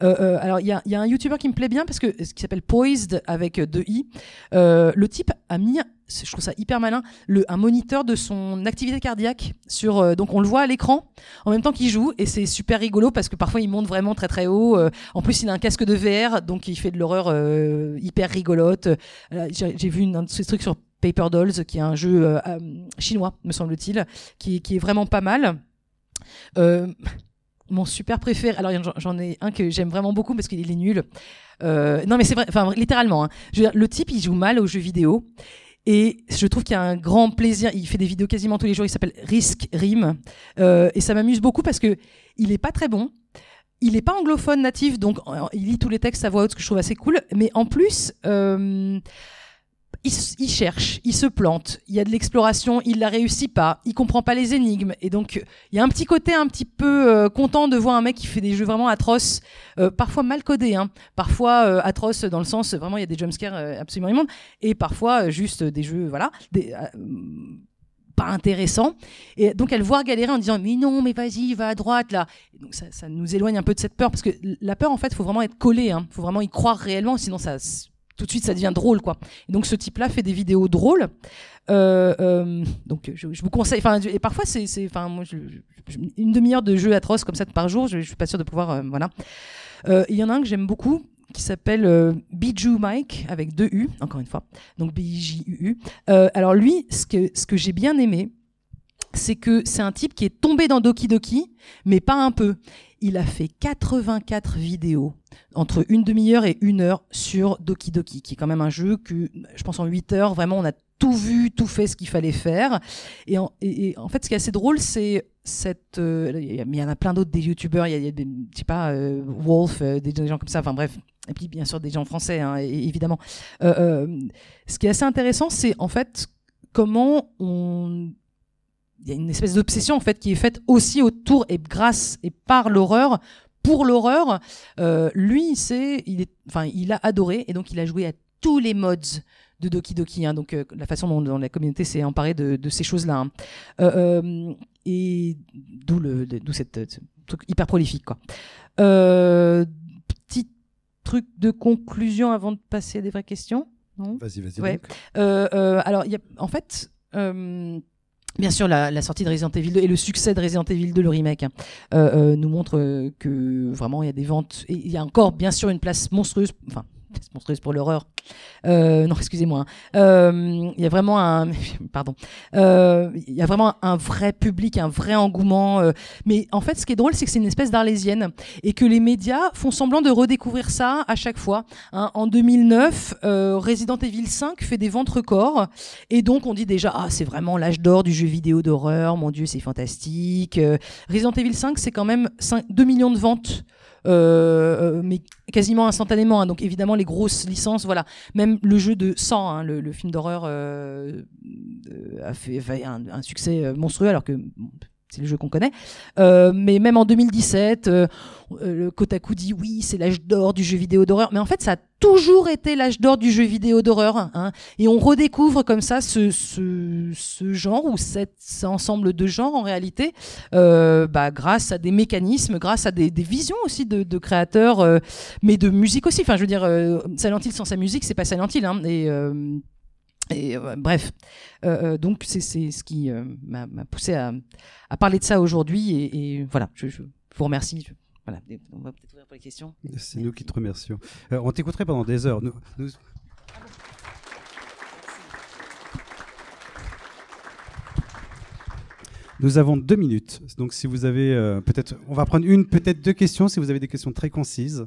Alors il y y a un YouTuber qui me plaît bien parce que ce qui s'appelle Poised avec deux i. Le type a mis, je trouve ça hyper malin, le, un moniteur de son activité cardiaque sur. euh, donc on le voit à l'écran en même temps qu'il joue et c'est super rigolo parce que parfois il monte vraiment très très haut. euh, en plus il a un casque de VR donc il fait de l'horreur euh, hyper rigolote. J'ai vu un de ces trucs sur Paper Dolls qui est un jeu chinois me semble-t-il qui, est vraiment pas mal. Mon super préféré, alors j'en- ai un que j'aime vraiment beaucoup parce qu'il est nul. Non mais c'est vrai, enfin littéralement. hein. Le type il joue mal aux jeux vidéo et je trouve qu'il y a un grand plaisir. Il fait des vidéos quasiment tous les jours. Il s'appelle Risk Rim Euh, et ça m'amuse beaucoup parce que il est pas très bon. Il est pas anglophone natif, donc euh, il lit tous les textes à voix haute, ce que je trouve assez cool. Mais en plus, euh, il, cherche, il se plante, il y a de l'exploration, il la réussit pas, il comprend pas les énigmes, et donc il y a un petit côté un petit peu euh, content de voir un mec qui fait des jeux vraiment atroces, euh, parfois mal codés, hein, parfois euh, atroces dans le sens vraiment il y a des jumpscares euh, absolument immondes, et parfois euh, juste des jeux voilà, euh, pas intéressants. Et donc elle voit galérer en disant mais non mais vas-y va à droite là. Donc ça, ça nous éloigne un peu de cette peur parce que la peur en fait faut vraiment être collé, hein, faut vraiment y croire réellement sinon ça tout de suite ça devient drôle quoi. Et donc ce type-là fait des vidéos drôles. Euh, euh, donc je, vous conseille. Enfin et parfois c'est enfin une demi-heure de jeux atroces comme ça par jour. Je, je suis pas sûre de pouvoir euh, voilà. Il y en a un que j'aime beaucoup qui s'appelle Bijou Mike avec deux U encore une fois. Donc B J U U. Alors lui ce que ce que j'ai bien aimé c'est que c'est un type qui est tombé dans Doki Doki, mais pas un peu. Il a fait 84 vidéos entre une demi-heure et une heure sur Doki Doki, qui est quand même un jeu que, je pense, en 8 heures, vraiment, on a tout vu, tout fait ce qu'il fallait faire. Et en, fait, ce qui est assez drôle, c'est cette. euh, il y en a plein d'autres, des youtubeurs, il y a, des, je sais pas, euh, Wolf, euh, des, gens comme ça, enfin bref. Et puis, bien sûr, des gens français, hein, évidemment. Euh, ce qui est assez intéressant, c'est en fait comment on y a une espèce d'obsession en fait qui est faite aussi autour et grâce et par l'horreur pour l'horreur. Euh, lui c'est il est enfin il a adoré et donc il a joué à tous les mods de Doki Doki hein, donc euh, la façon dont, dont la communauté s'est emparée de, de ces choses là et d'où le d'où cette, ce truc hyper prolifique quoi. Euh, petit truc de conclusion avant de passer à des vraies questions non? Vas-y, vas-y. Ouais. Euh, euh, alors, il y a, en fait, euh, bien sûr, la, sortie de Resident Evil 2 et le succès de Resident Evil 2, le remake, hein, euh, euh, nous montre euh, que vraiment il y a des ventes. Il y a encore, bien sûr, une place monstrueuse. Enfin, monstrueuse pour l'horreur. Euh, non, excusez-moi. hein. Euh, Il y a vraiment un, pardon. Euh, Il y a vraiment un vrai public, un vrai engouement. mais en fait, ce qui est drôle, c'est que c'est une espèce d'arlésienne et que les médias font semblant de redécouvrir ça à chaque fois. hein. En 2009, euh, Resident Evil 5 fait des ventes records et donc on dit déjà ah c'est vraiment l'âge d'or du jeu vidéo d'horreur. Mon Dieu, c'est fantastique. Resident Evil 5, c'est quand même 5 2 millions de ventes. Euh, euh, mais quasiment instantanément. hein. Donc évidemment les grosses licences, voilà. Même le jeu de 100, hein, le, film d'horreur, euh, a fait, un, succès monstrueux, alors que c'est le jeu qu'on connaît. Euh, mais même en 2017, euh, euh, le Kotaku dit oui, c'est l'âge d'or du jeu vidéo d'horreur. Mais en fait, ça a toujours été l'âge d'or du jeu vidéo d'horreur. hein. Et on redécouvre comme ça ce, ce, ce genre ou cet, ensemble de genres en réalité, euh, bah, grâce à des mécanismes, grâce à des, des visions aussi de, de créateurs, euh, mais de musique aussi. Enfin, je veux dire, euh, Silent Hill sans sa musique, c'est pas Silent Hill. Hein. Et, euh, bref, Euh, euh, donc c'est ce qui m'a poussé à, parler de ça aujourd'hui. Et, voilà, je, vous remercie. Voilà, on va peut-être ouvrir pour les questions. C'est nous qui te remercions. On t'écouterait pendant des heures. Nous, nous- Nous avons deux minutes. Donc, si vous avez peut-être, on va prendre une, peut-être deux questions. Si vous avez des questions très concises.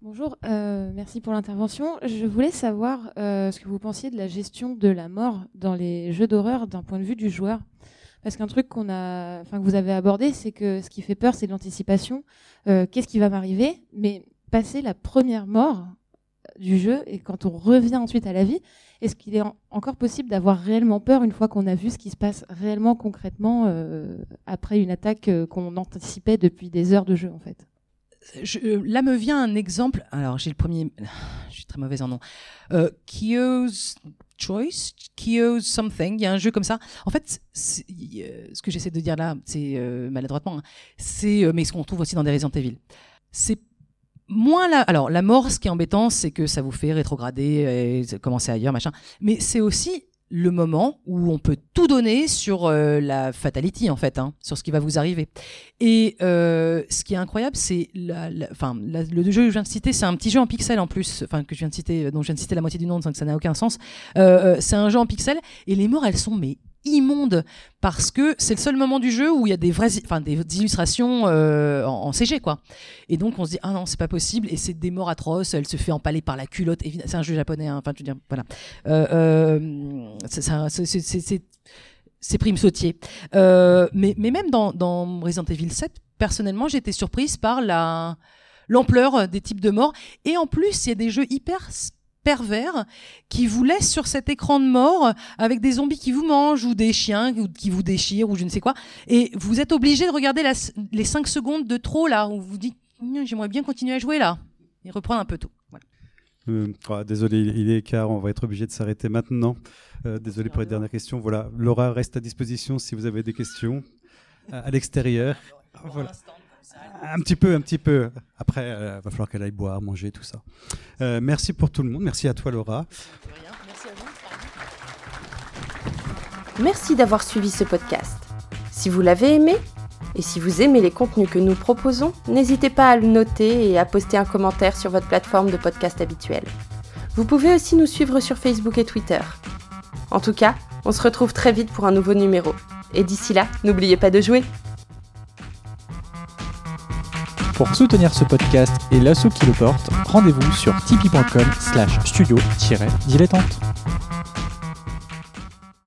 Bonjour, euh, merci pour l'intervention. Je voulais savoir euh, ce que vous pensiez de la gestion de la mort dans les jeux d'horreur d'un point de vue du joueur. Parce qu'un truc qu'on a, enfin que vous avez abordé, c'est que ce qui fait peur, c'est l'anticipation. Euh, Qu'est-ce qui va m'arriver? Mais passer la première mort du jeu et quand on revient ensuite à la vie, est-ce qu'il est en- encore possible d'avoir réellement peur une fois qu'on a vu ce qui se passe réellement concrètement après une attaque qu'on anticipait depuis des heures de jeu en fait? Euh, là me vient un exemple. Alors j'ai le premier. Je suis très mauvaise en nom. Euh, Kyo's Choice, Kyo's Something. Il y a un jeu comme ça. En fait, euh, ce que j'essaie de dire là, c'est euh, maladroitement. hein, c'est mais ce qu'on trouve aussi dans des Resident Evil. C'est moins la. Alors la mort, ce qui est embêtant, c'est que ça vous fait rétrograder et commencer ailleurs, machin. Mais c'est aussi le moment où on peut tout donner sur euh, la fatality en fait, hein, sur ce qui va vous arriver. Et euh, ce qui est incroyable, c'est la, le jeu que je viens de citer, c'est un petit jeu en pixel en plus, enfin que je viens de citer, dont je viens de citer la moitié du nom, donc ça n'a aucun sens. Euh, c'est un jeu en pixel et les morts, elles sont mais immondes parce que c'est le seul moment du jeu où il y a des vraies, enfin des illustrations euh, en, CG quoi. Et donc on se dit ah non c'est pas possible et c'est des morts atroces. Elle se fait empaler par la culotte. C'est un jeu japonais, hein, enfin je veux dire voilà. Euh, euh, c'est- prime sautier. Mais, mais même dans, Resident Evil 7, personnellement, j'ai été surprise par la l'ampleur des types de morts. Et en plus, il y a des jeux hyper pervers qui vous laissent sur cet écran de mort avec des zombies qui vous mangent ou des chiens qui vous- déchirent ou je ne sais quoi. Et vous êtes obligé de regarder la les 5 secondes de trop là où vous vous dites j'aimerais bien continuer à jouer là et reprendre un peu tout. Voilà. Euh, ah, désolé, il est quart, on va être obligé de s'arrêter maintenant. Euh, désolé pour les dernières questions. Voilà, Laura reste à disposition si vous avez des questions à, à l'extérieur. Voilà. Un petit peu, un petit peu. Après, il va falloir qu'elle aille boire, manger, tout ça. Euh, merci pour tout le monde. Merci à toi, Laura. Merci d'avoir suivi ce podcast. Si vous l'avez aimé, et si vous aimez les contenus que nous proposons, n'hésitez pas à le noter et à poster un commentaire sur votre plateforme de podcast habituelle. Vous pouvez aussi nous suivre sur Facebook et Twitter. En tout cas, on se retrouve très vite pour un nouveau numéro. Et d'ici là, n'oubliez pas de jouer. Pour soutenir ce podcast et l'assaut qui le porte, rendez-vous sur tipeee.com slash studio-dilettante.